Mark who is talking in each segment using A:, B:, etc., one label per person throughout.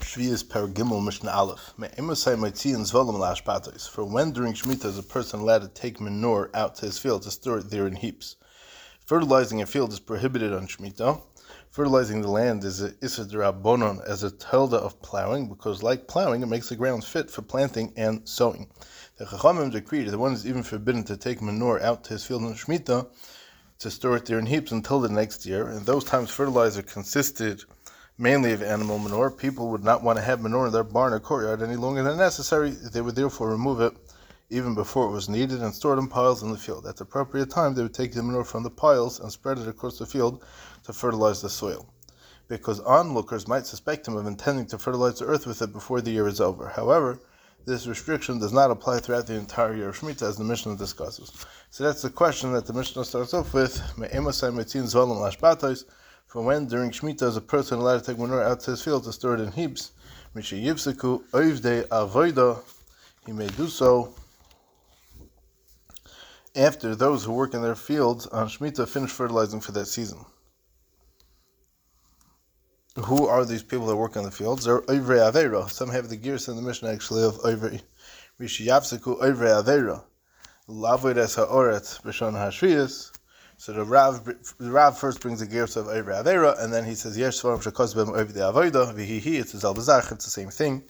A: Shvius Per Gimel Mishnah Aleph. Me'emusai Maitzian Zvolim Lashpatos. For when during Shemitah is a person allowed to take manure out to his field to store it there in heaps. Fertilizing a field is prohibited on Shemitah. Fertilizing the land is a Bonon as a tilde of plowing, because like plowing, it makes the ground fit for planting and sowing. The Chachamim decreed that one is even forbidden to take manure out to his field in Shemitah to store it there in heaps until the next year. And those times fertilizer consisted mainly of animal manure. People would not want to have manure in their barn or courtyard any longer than necessary. They would therefore remove it even before it was needed and store it in piles in the field. At the appropriate time, they would take the manure from the piles and spread it across the field to fertilize the soil. Because onlookers might suspect him of intending to fertilize the earth with it before the year is over. However, this restriction does not apply throughout the entire year of Shemitah, as the Mishnah discusses. So that's the question that the Mishnah starts off with. For when during Shemitah is a person allowed to take manure out to his field to store it in heaps, Yivsiku Oivde Avoida, he may do so after those who work in their fields on Shemitah finish fertilizing for that season. Who are these people that work in the fields? They're Oivre. Some have the gears in the mission actually of Oivre. Rishiyavsiku Oivre Avera. Lavoid ha'oret b'shon ha'shviyas. So the Rav, the Rav first brings the gears of Oivre Avera, and then he says, Yesh Svarim Shekos Bem Oivre Avoida, Vihihi, it's a Zalbazach, it's the same thing.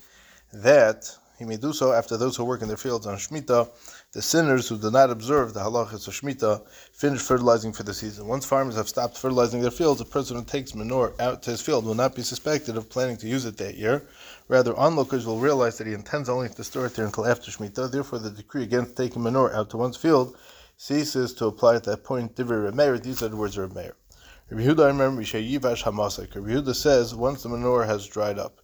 A: That he may do so after those who work in their fields on Shemitah, the sinners who do not observe the halachas of Shemitah, finish fertilizing for the season. Once farmers have stopped fertilizing their fields, a person who takes manure out to his field will not be suspected of planning to use it that year. Rather, onlookers will realize that he intends only to store it there until after Shemitah. Therefore, the decree against taking manure out to one's field ceases to apply at that point. These are the words of Meir. Rabbi Yehuda, I remember, Rabbi Yehuda says, once the manure has dried up.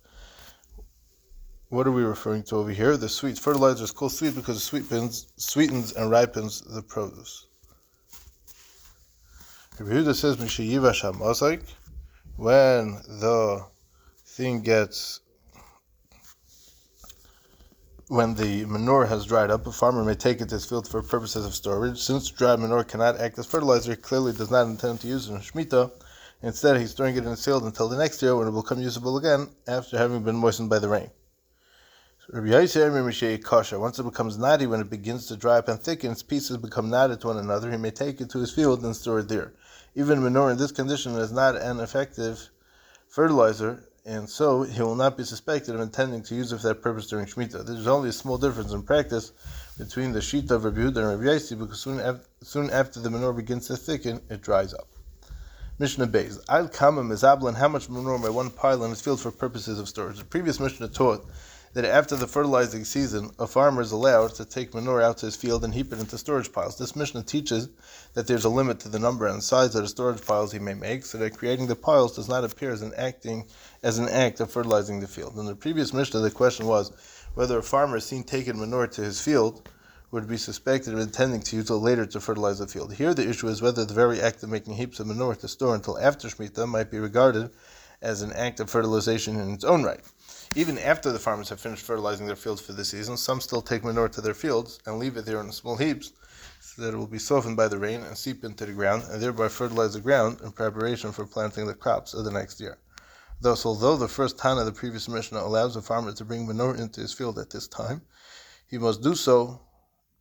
A: What are we referring to over here? The sweet fertilizer is called sweet because it sweetens, sweetens and ripens the produce. Rabbi Yehuda says, Mishayivash when the thing gets when the manure has dried up, a farmer may take it to his field for purposes of storage. Since dried manure cannot act as fertilizer, he clearly does not intend to use it in Shemitah. Instead, he's storing it in his field until the next year when it will become usable again after having been moistened by the rain. Once it becomes knotty, when it begins to dry up and thicken, its pieces become knotted to one another, he may take it to his field and store it there. Even manure in this condition is not an effective fertilizer, and so he will not be suspected of intending to use it for that purpose during Shemitah. There is only a small difference in practice between the Shita of Rabbi Yehuda and Rabbi Yossi, because soon, af- soon after the manure begins to thicken, it dries up. Mishnah Beis. Al Kama Mezablan, how much manure may one pile in his field for purposes of storage? The previous Mishnah taught that after the fertilizing season, a farmer is allowed to take manure out to his field and heap it into storage piles. This Mishnah teaches that there's a limit to the number and size of the storage piles he may make, so that creating the piles does not appear as an acting as an act of fertilizing the field. In the previous Mishnah, the question was whether a farmer seen taking manure to his field would be suspected of intending to use it later to fertilize the field. Here, the issue is whether the very act of making heaps of manure to store until after Shemitah might be regarded as an act of fertilization in its own right. Even after the farmers have finished fertilizing their fields for the season, some still take manure to their fields and leave it there in small heaps so that it will be softened by the rain and seep into the ground and thereby fertilize the ground in preparation for planting the crops of the next year. Thus, although the first Tana of the previous Mishnah allows the farmer to bring manure into his field at this time, he must do so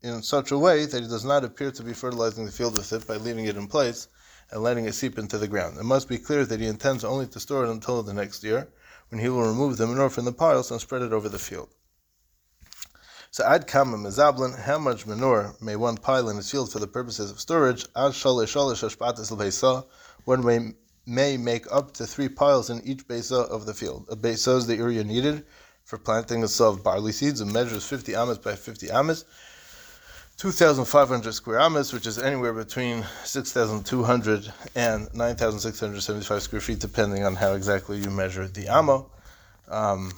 A: in such a way that he does not appear to be fertilizing the field with it by leaving it in place and letting it seep into the ground. It must be clear that he intends only to store it until the next year, when he will remove the manure from the piles and spread it over the field. So ad kama mezablin, how much manure may one pile in his field for the purposes of storage? Ad shalish shalish ashpatis one may, may make up to three piles in each besa of the field. A besa is the area needed for planting a of barley seeds and measures 50 amas by 50 amas. 2,500 square amas, which is anywhere between 6,200 and 9,675 square feet, depending on how exactly you measure the amma, um,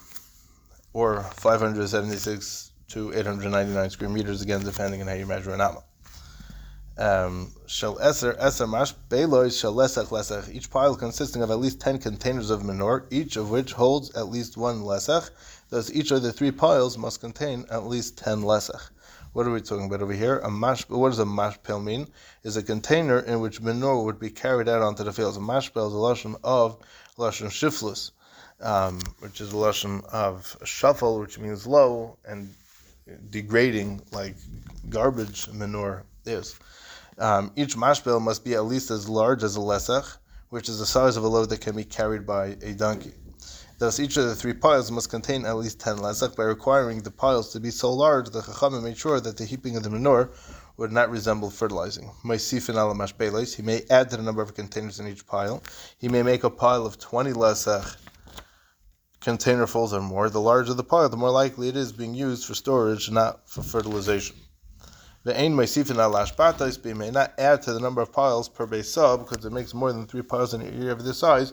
A: or 576 to 899 square meters, again, depending on how you measure an amma. Um, each pile consisting of at least 10 containers of manure, each of which holds at least one lesach. Thus, each of the three piles must contain at least 10 lesach. What are we talking about over here? A mash, what does a mashpel mean? Is a container in which manure would be carried out onto the fields. A mashpel is a lashon of lashon shiflus. um, which is a lashon of shuffle, which means low and degrading, like garbage manure is. Um, each mashbel must be at least as large as a lesach, which is the size of a load that can be carried by a donkey. Thus, each of the three piles must contain at least ten lesach. By requiring the piles to be so large, the chachamim made sure that the heaping of the manure would not resemble fertilizing. He may add to the number of containers in each pile. He may make a pile of 20 lesach containerfuls or more. The larger the pile, the more likely it is being used for storage, not for fertilization. The ain moisifin ala ashbatais, he may not add to the number of piles per base sub because it makes more than three piles in an area of this size.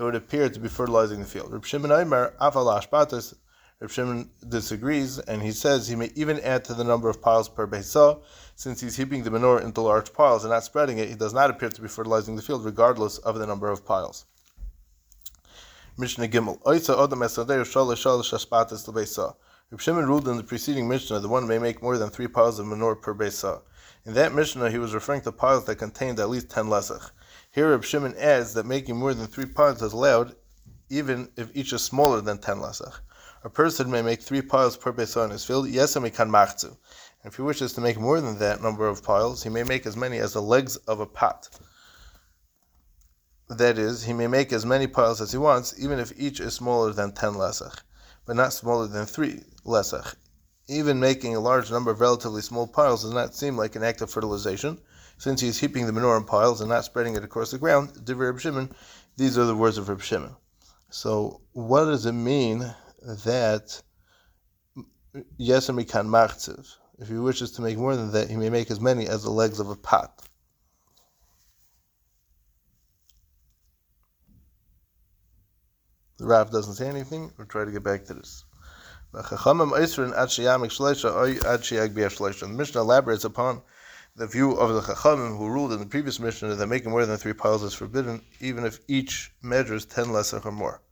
A: It would appear to be fertilizing the field. Reb Shimon Shimon disagrees, and he says he may even add to the number of piles per Beisa, since he's heaping the manure into large piles and not spreading it. He does not appear to be fertilizing the field, regardless of the number of piles. Mishnah Gimel. Reb Shimon ruled in the preceding Mishnah that one may make more than three piles of manure per Beisa. In that Mishnah, he was referring to piles that contained at least ten lesach. Here, Reb Shimon adds that making more than three piles is allowed, even if each is smaller than ten lesach. A person may make three piles per besa in his field. Yesem can machzu. And if he wishes to make more than that number of piles, he may make as many as the legs of a pot. That is, he may make as many piles as he wants, even if each is smaller than ten lesach, but not smaller than three lesach. Even making a large number of relatively small piles does not seem like an act of fertilization, since he is heaping the manure in piles and not spreading it across the ground. Divrei Reb Shimon, these are the words of Reb Shimon. So, what does it mean that Yesami can machziv. If he wishes to make more than that, he may make as many as the legs of a pot. The Rav doesn't say anything. We'll try to get back to this. The Mishnah elaborates upon the view of the Chachamim who ruled in the previous Mishnah that making more than three piles is forbidden, even if each measures ten lesach or more.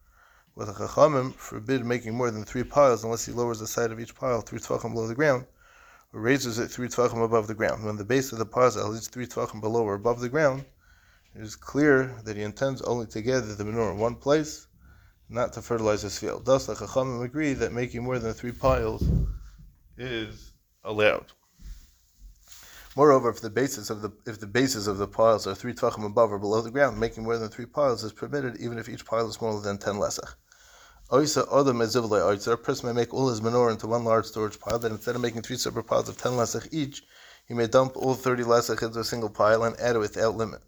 A: But the Chachamim forbid making more than three piles unless he lowers the side of each pile three tvachim below the ground, or raises it three tvachim above the ground. When the base of the pile is three tvachim below or above the ground, it is clear that he intends only to gather the manure in one place, not to fertilize his field. Thus, the Chachamim agree that making more than three piles is allowed. Moreover, if the basis of the if the bases of the piles are three tvachim above or below the ground, making more than three piles is permitted, even if each pile is smaller than ten lesach. Oisa Odom Ezivle Oitzer, a person may make all his manure into one large storage pile, then instead of making three separate piles of 10 lesach each, he may dump all 30 lesach into a single pile and add it without limit.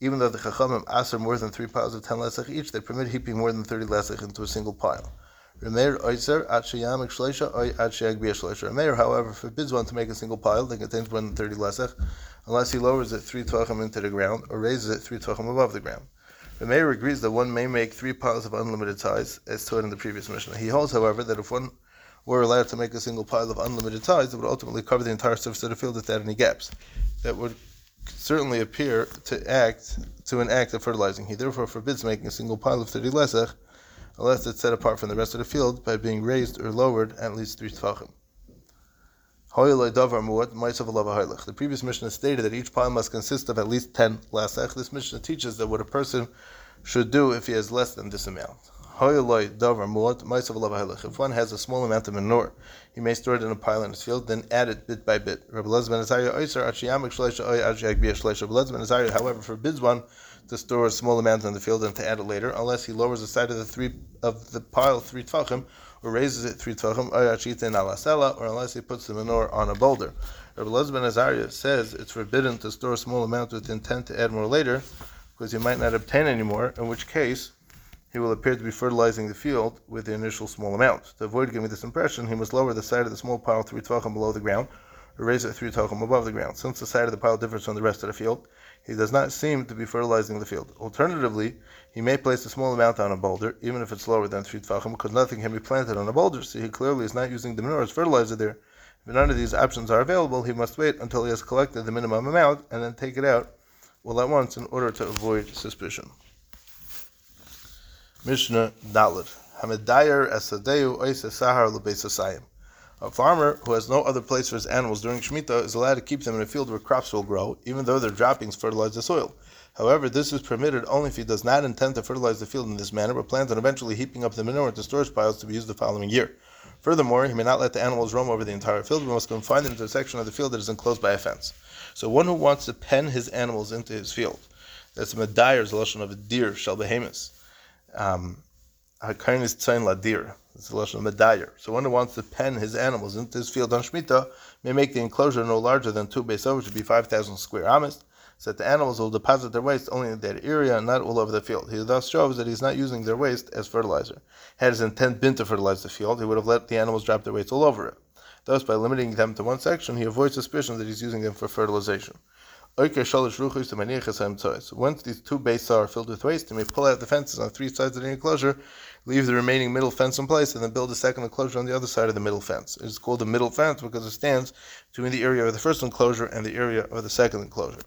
A: Even though the Chachamim ask for more than three piles of 10 lesach each, they permit heaping more than 30 lesach into a single pile. Remeir Oitzer, Atshiyamik Shleisha, Oy Atshiyag Shleisha. Remeir, however, forbids one to make a single pile that contains more than 30 lesach, unless he lowers it three tvachim into the ground or raises it three tvachim above the ground. Meir agrees that one may make three piles of unlimited size, as taught in the previous Mishnah. He holds, however, that if one were allowed to make a single pile of unlimited size, it would ultimately cover the entire surface of the field without any gaps. That would certainly appear to act to an act of fertilizing. He therefore forbids making a single pile of 30 lesach, unless it's set apart from the rest of the field by being raised or lowered at least three tefachim. The previous Mishnah stated that each pile must consist of at least 10 lasach. This Mishnah teaches that what a person should do if he has less than this amount. If one has a small amount of manure, he may store it in a pile in his field, then add it bit by bit. However, forbids one to store a small amount in the field and to add it later, unless he lowers the side of the three of the pile three tvachim, or raises it three tvachim, or unless he puts the manure on a boulder. Rabbi Elazar ben Azariah says it's forbidden to store a small amount with intent to add more later, because he might not obtain any more, in which case he will appear to be fertilizing the field with the initial small amount. To avoid giving this impression, he must lower the side of the small pile three tvachim below the ground, or raise it three tvachim above the ground. Since the side of the pile differs from the rest of the field, he does not seem to be fertilizing the field. Alternatively, he may place a small amount on a boulder, even if it's lower than three tvachim, because nothing can be planted on a boulder, so he clearly is not using the manure as fertilizer there. If none of these options are available, he must wait until he has collected the minimum amount and then take it out all at once in order to avoid suspicion. Mishnah Dalet. Hamedayer Esadeu Oisa Sahar Lebesasayim. A farmer who has no other place for his animals during Shemitah is allowed to keep them in a field where crops will grow, even though their droppings fertilize the soil. However, this is permitted only if he does not intend to fertilize the field in this manner, but plans on eventually heaping up the manure into storage piles to be used the following year. Furthermore, he may not let the animals roam over the entire field, but must confine them to a section of the field that is enclosed by a fence. So one who wants to pen his animals into his field, that's a medayer's lotion of a deer, shall behemoth. Um, tzain ladir. It's the lotion of medayer. So one who wants to pen his animals into his field on Shemitah may make the enclosure no larger than two beis which would be 5,000 square amas, so that the animals will deposit their waste only in that area and not all over the field. He thus shows that he's not using their waste as fertilizer. Had his intent been to fertilize the field, he would have let the animals drop their waste all over it. Thus, by limiting them to one section, he avoids suspicion that he's using them for fertilization. Once these two bases are filled with waste, he may pull out the fences on three sides of the enclosure, leave the remaining middle fence in place, and then build a second enclosure on the other side of the middle fence. It is called the middle fence because it stands between the area of the first enclosure and the area of the second enclosure.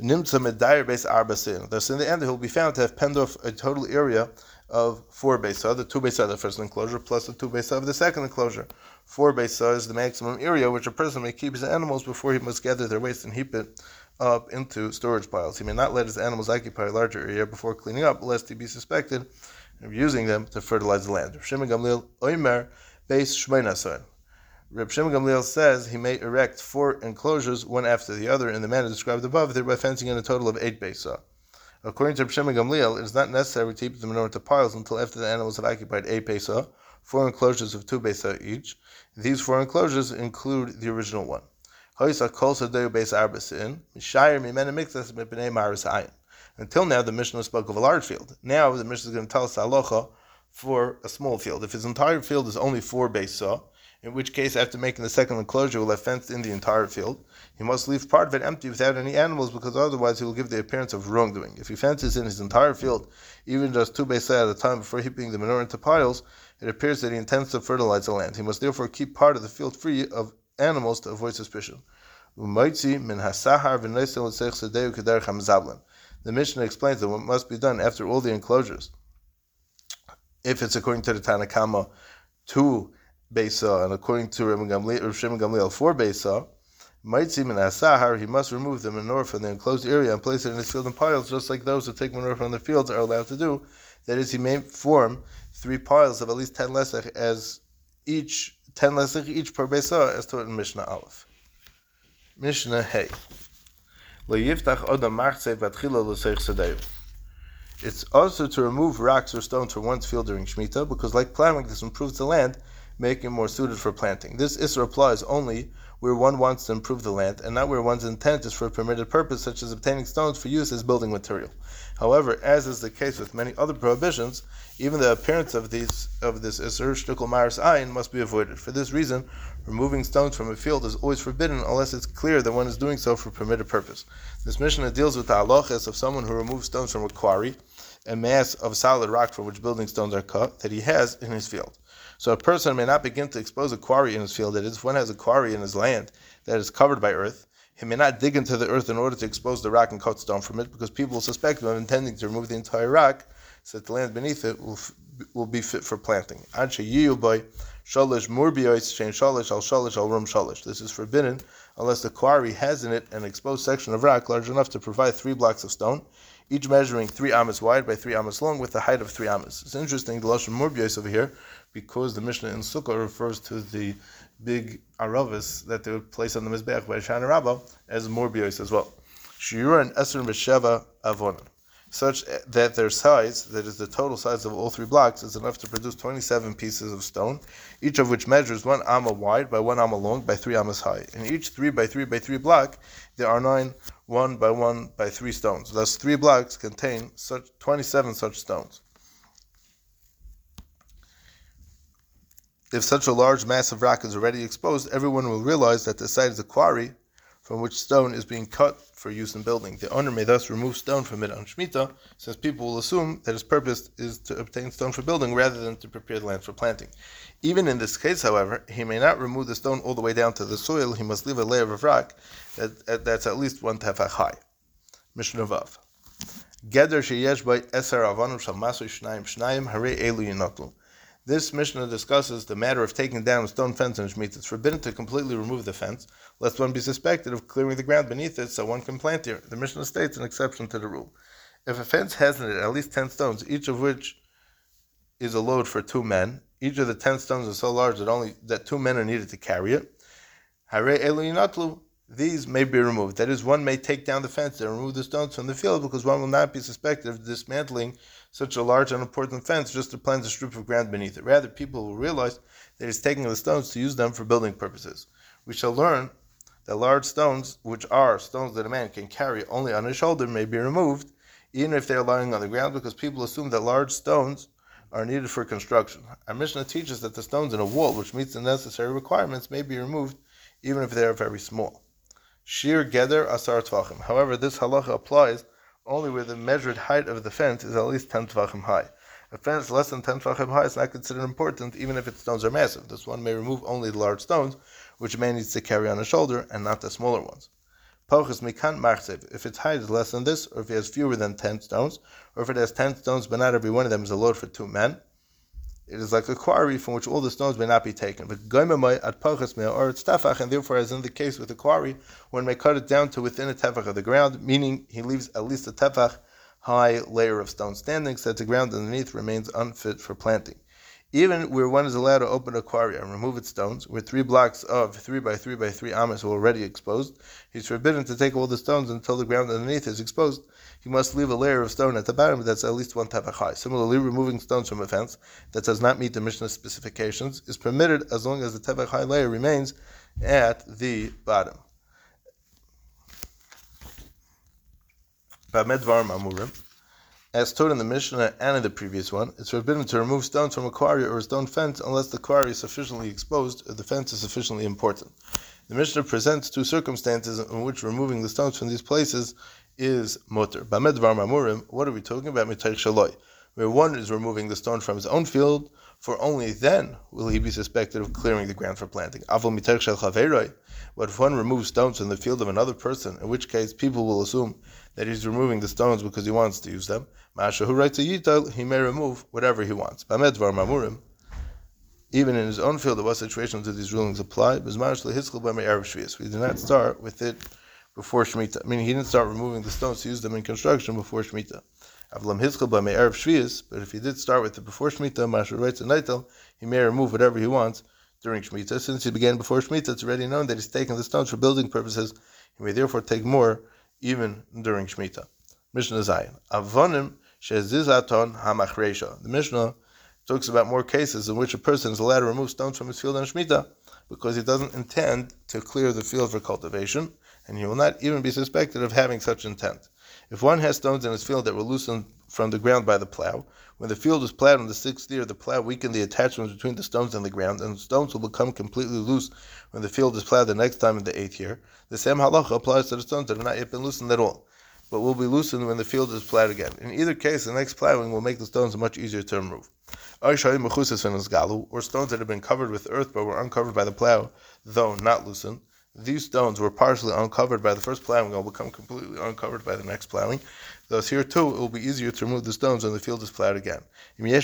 A: Nimtza medayer base arbasin. Thus, in the end, he will be found to have penned off a total area of four besa, the two besa of the first enclosure plus the two besa of the second enclosure. Four besa is the maximum area which a person may keep his animals before he must gather their waste and heap it up into storage piles. He may not let his animals occupy a larger area before cleaning up, lest he be suspected using them to fertilize the land. Shimon Gamliel Oimer Beis. Reb Shimon Gamliel says he may erect four enclosures, one after the other, in the manner described above, thereby fencing in a total of eight besa. According to Reb Shimon Gamliel, it is not necessary to heap the manure to piles until after the animals have occupied eight besa, four enclosures of two besa each. These four enclosures include the original one. Until now, the Mishnah spoke of a large field. Now, the Mishnah is going to tell us halacha for a small field. If his entire field is only four besa, in which case, after making the second enclosure, will have fenced in the entire field. He must leave part of it empty without any animals, because otherwise he will give the appearance of wrongdoing. If he fences in his entire field, even just two besa at a time before heaping the manure into piles, it appears that he intends to fertilize the land. He must therefore keep part of the field free of animals to avoid suspicion. The Mishnah explains that what must be done after all the enclosures, if it's according to the Tanna Kamma, two Besa, and according to Rav Shimon Gamliel, four Besa, might seem and Asahar, he must remove the manure from the enclosed area and place it in his field in piles, just like those who take manure from the fields are allowed to do. That is, he may form three piles of at least ten lesach as each ten lesach each per besa, as taught in Mishnah Aleph. Mishnah Hey. It's also to remove rocks or stones from one's field during Shemitah, because like plowing, this improves the land, making it more suited for planting. This Isra applies only where one wants to improve the land, and not where one's intent is for a permitted purpose, such as obtaining stones for use as building material. However, as is the case with many other prohibitions, even the appearance of these of this Shtukal Maris Ayin must be avoided. For this reason, removing stones from a field is always forbidden unless it's clear that one is doing so for a permitted purpose. This Mishnah deals with the halachas of someone who removes stones from a quarry, a mass of solid rock from which building stones are cut, that he has in his field. So a person may not begin to expose a quarry in his field. That is, if one has a quarry in his land that is covered by earth, he may not dig into the earth in order to expose the rock and cut stone from it, because people will suspect him of intending to remove the entire rock, so that the land beneath it will, will be fit for planting. Anshe yiyuboy shalish murbiois shein shalish al shalish al rum shalish. This is forbidden unless the quarry has in it an exposed section of rock large enough to provide three blocks of stone, each measuring three amas wide by three amas long, with a height of three amas. It's interesting the lashon murbios over here because the Mishnah in Sukkah refers to the big aravis that they would place on the Mizbeach by Shana Rabbah as morbios as well. Shiur and Esr Mesheva Avonim. Such that their size, that is the total size of all three blocks, is enough to produce 27 pieces of stone, each of which measures one amma wide by one amma long by three ammas high. In each three by three by three block, there are nine one by one by three stones. Thus, three blocks contain such 27 such stones. If such a large mass of rock is already exposed, everyone will realize that the site is a quarry from which stone is being cut for use in building. The owner may thus remove stone from it on Shemitah, since people will assume that his purpose is to obtain stone for building rather than to prepare the land for planting. Even in this case, however, he may not remove the stone all the way down to the soil, he must leave a layer of rock that, that's at least one tefach high. Mishnah Vav. Geder sheyesh by eser avanim shal masu shnayim shnayim hare elu yinotlu. This Mishnah discusses the matter of taking down a stone fence in Shemitah. It's forbidden to completely remove the fence, lest one be suspected of clearing the ground beneath it so one can plant here. The Mishnah states an exception to the rule. If a fence has in it at least 10 stones, each of which is a load for two men, each of the 10 stones is so large that only that two men are needed to carry it, these may be removed. That is, one may take down the fence and remove the stones from the field because one will not be suspected of dismantling such a large and important fence just to plant a strip of ground beneath it. Rather, people will realize that he's taking the stones to use them for building purposes. We shall learn that large stones, which are stones that a man can carry only on his shoulder, may be removed, even if they are lying on the ground, because people assume that large stones are needed for construction. Our Mishnah teaches that the stones in a wall, which meets the necessary requirements, may be removed, even if they are very small. Shir Geder Asar Tvachim. However, this halacha applies only where the measured height of the fence is at least 10 tvachim high. A fence less than 10 tvachim high is not considered important even if its stones are massive. This one may remove only the large stones, which a man needs to carry on his shoulder, and not the smaller ones. Pochus mikan marsev. If its height is less than this, or if it has fewer than 10 stones, or if it has 10 stones but not every one of them is a load for two men, it is like a quarry from which all the stones may not be taken. But and therefore, as in the case with the quarry, one may cut it down to within a tefach of the ground, meaning he leaves at least a tefach high layer of stone standing, so that the ground underneath remains unfit for planting. Even where one is allowed to open a quarry and remove its stones, where three blocks of three by three by three amas are already exposed, he's forbidden to take all the stones until the ground underneath is exposed. He must leave a layer of stone at the bottom that's at least one tefach high. Similarly, removing stones from a fence that does not meet the Mishnah specifications is permitted as long as the tefach high layer remains at the bottom. As taught in the Mishnah and in the previous one, it's forbidden to remove stones from a quarry or a stone fence unless the quarry is sufficiently exposed or the fence is sufficiently important. The Mishnah presents two circumstances in which removing the stones from these places is mutter. Bamedvar mamurim, what are we talking about? Mitayich shaloi, where one is removing the stone from his own field, for only then will he be suspected of clearing the ground for planting. Avol mitayich shel but if one removes stones from the field of another person, in which case people will assume that he's removing the stones because he wants to use them. Masha who writes a yital, he may remove whatever he wants. Bamedvar mamurim. Even in his own field, there was situations that these rulings apply. We do not start with it before Shemitah. Meaning he didn't start removing the stones to use them in construction before Shemitah. Avlam Hizkel by Shvius, but if he did start with it before Shemitah, Masha writes a nitel, he may remove whatever he wants during Shemitah. Since he began before Shemitah, it's already known that he's taking the stones for building purposes. He may therefore take more even during Shemitah. Mishnah Zayin. Avonim shezizaton hamachresha. The Mishnah talks about more cases in which a person is allowed to remove stones from his field on Shemitah because he doesn't intend to clear the field for cultivation, and he will not even be suspected of having such intent. If one has stones in his field that were loosened from the ground by the plow, when the field was plowed on the sixth year, the plow weakened the attachments between the stones and the ground, and the stones will become completely loose when the field is plowed the next time in the eighth year. The same halacha applies to the stones that have not yet been loosened at all, but will be loosened when the field is plowed again. In either case, the next plowing will make the stones much easier to remove. Or stones that have been covered with earth but were uncovered by the plow, though not loosened. These stones were partially uncovered by the first plowing and will become completely uncovered by the next plowing. Thus, here too, it will be easier to remove the stones when the field is plowed again. Then,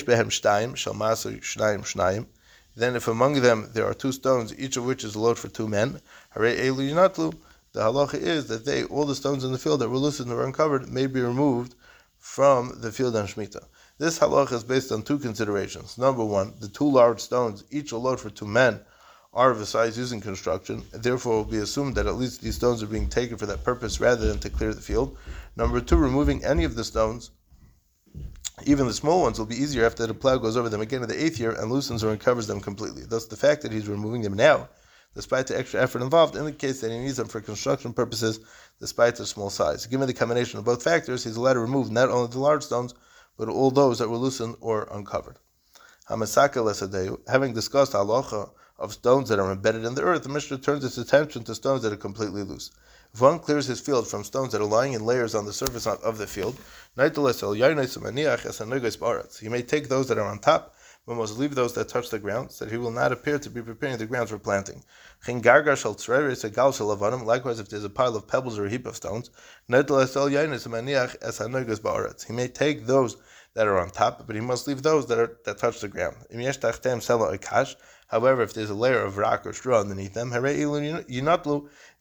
A: if among them there are two stones, each of which is a load for two men, the halacha is that they, all the stones in the field that were loosened or uncovered, may be removed from the field on Shemitah. This halacha is based on two considerations. Number one, the two large stones, each a load for two men, are of a size used in construction, and therefore it will be assumed that at least these stones are being taken for that purpose rather than to clear the field. Number two, removing any of the stones even the small ones will be easier after the plow goes over them again in the eighth year and loosens or uncovers them completely. Thus, the fact that he's removing them now, despite the extra effort involved, indicates that he needs them for construction purposes, despite their small size. Given the combination of both factors, he's allowed to remove not only the large stones, but all those that were loosened or uncovered. Having discussed halacha of stones that are embedded in the earth, the Mishnah turns its attention to stones that are completely loose. One clears his field from stones that are lying in layers on the surface of the field, he may take those that are on top, but must leave those that touch the ground, so that he will not appear to be preparing the ground for planting. Likewise, if there's a pile of pebbles or a heap of stones, he may take those that are on top, but he must leave those that are that touch the ground. However, if there's a layer of rock or straw underneath them,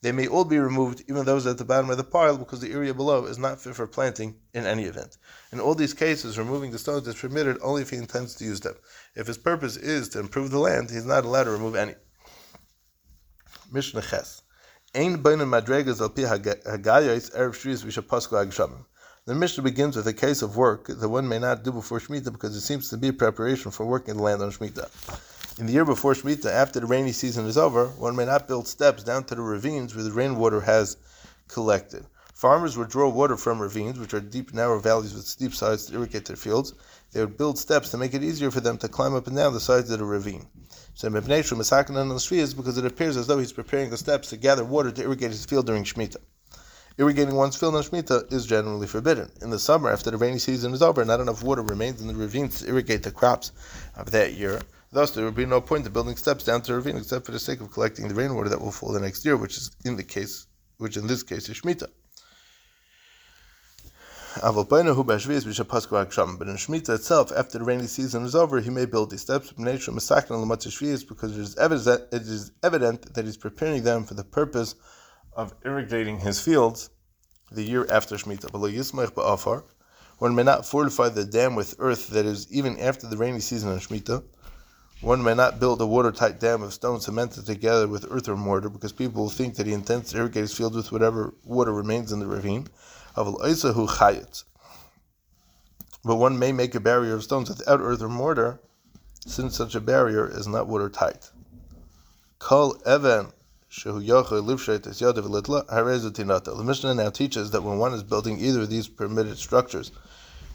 A: they may all be removed, even those at the bottom of the pile, because the area below is not fit for planting in any event. In all these cases, removing the stones is permitted only if he intends to use them. If his purpose is to improve the land, he's not allowed to remove any. Mishnah Ches. Ein beinen madregas al pi hagayos erev shvius v'shapasku agshamim. The Mishnah begins with a case of work that one may not do before Shemitah because it seems to be preparation for working the land on Shemitah. In the year before Shemitah, after the rainy season is over, one may not build steps down to the ravines where the rainwater has collected. Farmers would draw water from ravines, which are deep, narrow valleys with steep sides to irrigate their fields. They would build steps to make it easier for them to climb up and down the sides of the ravine. So Mebneshu Masakan on the is because it appears as though he's preparing the steps to gather water to irrigate his field during Shemitah irrigating one's field on Shemitah is generally forbidden. In the summer, after the rainy season is over, not enough water remains in the ravines to irrigate the crops of that year. Thus, there would be no point in building steps down to the ravine except for the sake of collecting the rainwater that will fall the next year, which is in the case, which in this case is Shemitah. But in Shemitah itself, after the rainy season is over, he may build these steps because it is, evident, it is evident that he's preparing them for the purpose of irrigating his fields the year after Shemitah. One may not fortify the dam with earth that is even after the rainy season of Shemitah. One may not build a watertight dam of stone cemented together with earth or mortar because people will think that he intends to irrigate his fields with whatever water remains in the ravine. Of But one may make a barrier of stones without earth or mortar, since such a barrier is not watertight. Kol Evan the Mishnah now teaches that when one is building either of these permitted structures,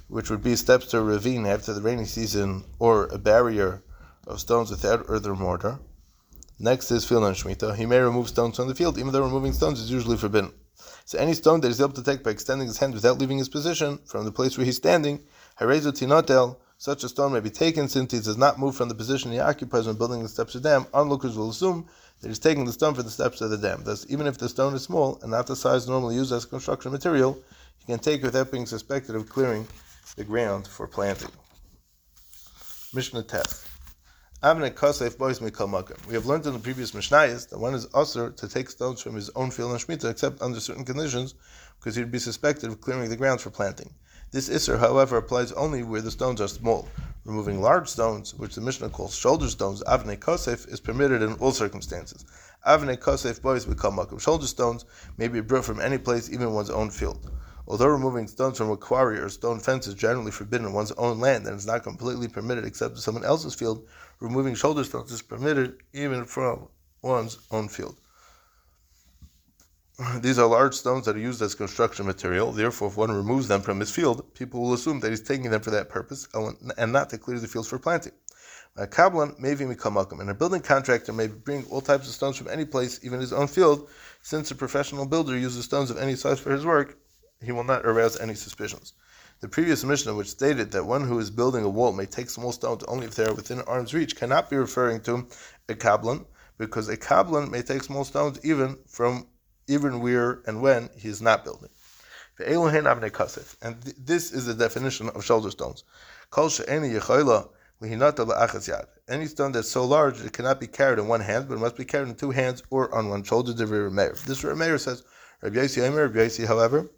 A: which would be steps to a ravine after the rainy season, or a barrier of stones without earth or mortar, next is field on Shemitah, he may remove stones from the field, even though removing stones is usually forbidden. So any stone that he's able to take by extending his hand without leaving his position from the place where he's standing, harezu such a stone may be taken since he does not move from the position he occupies when building the steps of dam. Onlookers will assume that he's taking the stone for the steps of the dam. Thus, even if the stone is small and not the size normally used as construction material, he can take it without being suspected of clearing the ground for planting. Mishnah Tes. We have learned in the previous Mishnayos that one is usher to take stones from his own field and Shemitah except under certain conditions because he would be suspected of clearing the ground for planting. This Isser, however, applies only where the stones are small. Removing large stones, which the Mishnah calls shoulder stones, Avnei Kosef, is permitted in all circumstances. Avnei Kosef boys become makom. Shoulder stones may be brought from any place, even one's own field. Although removing stones from a quarry or stone fence is generally forbidden in one's own land and is not completely permitted except in someone else's field, removing shoulder stones is permitted even from one's own field. These are large stones that are used as construction material. Therefore, if one removes them from his field, people will assume that he's taking them for that purpose and not to clear the fields for planting. A kabbalan may be mikamalkum, and a building contractor may bring all types of stones from any place, even his own field. Since a professional builder uses stones of any size for his work, he will not arouse any suspicions. The previous Mishnah, which stated that one who is building a wall may take small stones only if they are within arm's reach, cannot be referring to a kabbalan, because a kabbalan may take small stones even from even where and when he is not building. And this is the definition of shoulder stones. Any stone that's so large it cannot be carried in one hand, but it must be carried in two hands or on one shoulder. This Rameir says, Rabbi Yossi, Rabbi Yossi, however,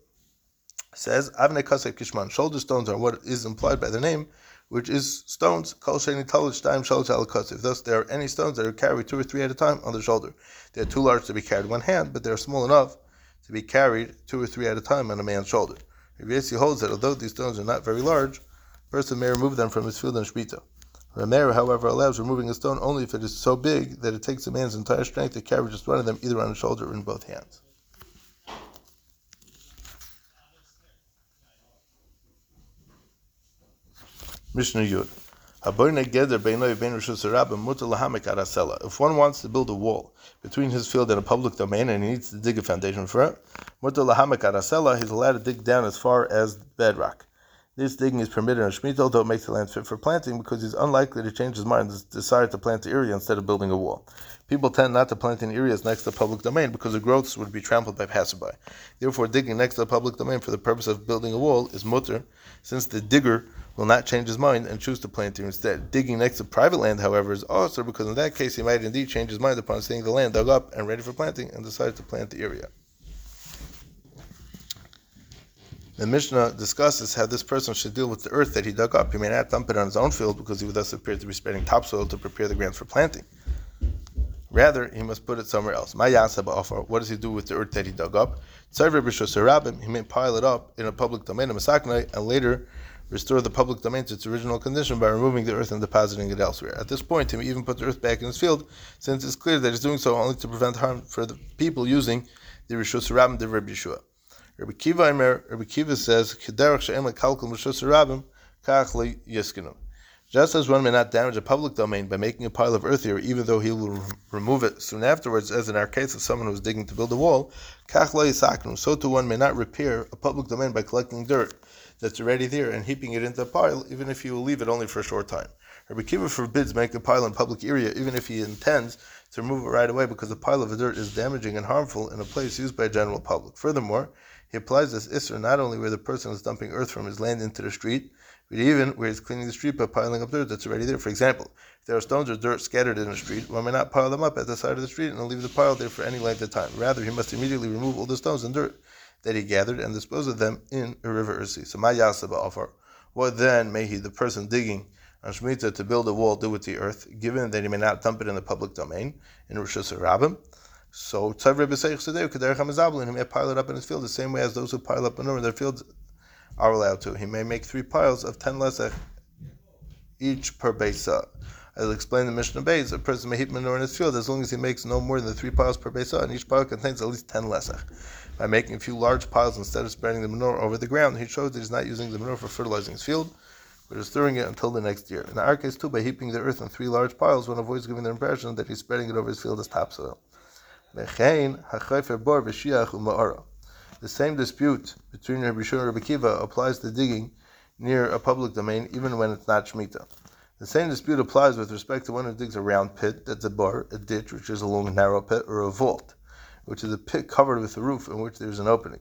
A: says, Avne Kishman. Shoulder stones are what is implied by the name, which is stones. Kol Talish Daim Shalosh Al Thus, there are any stones that are carried two or three at a time on the shoulder. They are too large to be carried one hand, but they are small enough to be carried two or three at a time on a man's shoulder. Rabbi holds that although these stones are not very large, a person may remove them from his field and shmita. Rameir, however, allows removing a stone only if it is so big that it takes a man's entire strength to carry just one of them either on the shoulder or in both hands. Mishnah Yud. If one wants to build a wall between his field and a public domain and he needs to dig a foundation for it, he's allowed to dig down as far as bedrock. This digging is permitted on Shemitah, although it makes the land fit for planting because he's unlikely to change his mind and decide to plant the area instead of building a wall. People tend not to plant in areas next to public domain because the growths would be trampled by passerby. Therefore, digging next to the public domain for the purpose of building a wall is mutter, since the digger will not change his mind and choose to plant here instead. Digging next to private land, however, is also because in that case he might indeed change his mind upon seeing the land dug up and ready for planting and decide to plant the area. The Mishnah discusses how this person should deal with the earth that he dug up. He may not dump it on his own field because he would thus appear to be spreading topsoil to prepare the ground for planting. Rather, he must put it somewhere else. What does he do with the earth that he dug up? He may pile it up in a public domain, and later restore the public domain to its original condition by removing the earth and depositing it elsewhere. At this point, he may even put the earth back in his field, since it's clear that he's doing so only to prevent harm for the people using the Rishus Rabbim, the Rabbi Yehoshua. Rabbi Kiva, Rabbi Kiva says, Just as one may not damage a public domain by making a pile of earth here, even though he will remove it soon afterwards, as in our case of someone who is digging to build a wall, so too one may not repair a public domain by collecting dirt that's already there and heaping it into a pile, even if he will leave it only for a short time. Rabbi Kiva forbids making a pile in public area, even if he intends to remove it right away, because a pile of dirt is damaging and harmful in a place used by a general public. Furthermore, he applies this isser not only where the person is dumping earth from his land into the street, but even where he's cleaning the street by piling up dirt that's already there. For example, if there are stones or dirt scattered in the street, one may not pile them up at the side of the street and leave the pile there for any length of time. Rather, he must immediately remove all the stones and dirt that he gathered and disposed of them in a river or sea. So, my offer. What then may he, the person digging on Shemitah to build a wall, do with the earth, given that he may not dump it in the public domain in Rosh Hashanah? So Tzavre B'Seich Sedeu Kederech HaMizabel, he may pile it up in his field the same way as those who pile up manure in their fields are allowed to. He may make three piles of ten lesech each per besa. As explained in the Mishnah Beis, a person may heap manure in his field as long as he makes no more than three piles per besa, and each pile contains at least ten lesech. By making a few large piles instead of spreading the manure over the ground, he shows that he's not using the manure for fertilizing his field, but is storing it until the next year. In our case, too, by heaping the earth in three large piles, one avoids giving the impression that he's spreading it over his field as topsoil. The same dispute between Rabbi Shimon and Rabbi Kiva applies to digging near a public domain, even when it's not Shemitah. The same dispute applies with respect to one who digs a round pit, that's a bar, a ditch, which is a long narrow pit, or a vault, which is a pit covered with a roof in which there is an opening.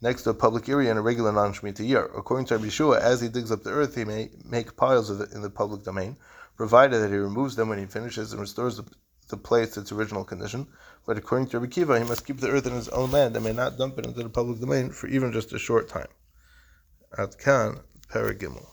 A: Next to a public area in a regular non-Shemitah year. According to Rabbi Yehoshua, as he digs up the earth, he may make piles of it in the public domain, provided that he removes them when he finishes and restores the the place to its original condition, but according to Rabbi Kiva, he must keep the earth in his own land and may not dump it into the public domain for even just a short time. At Kan, Paragimel.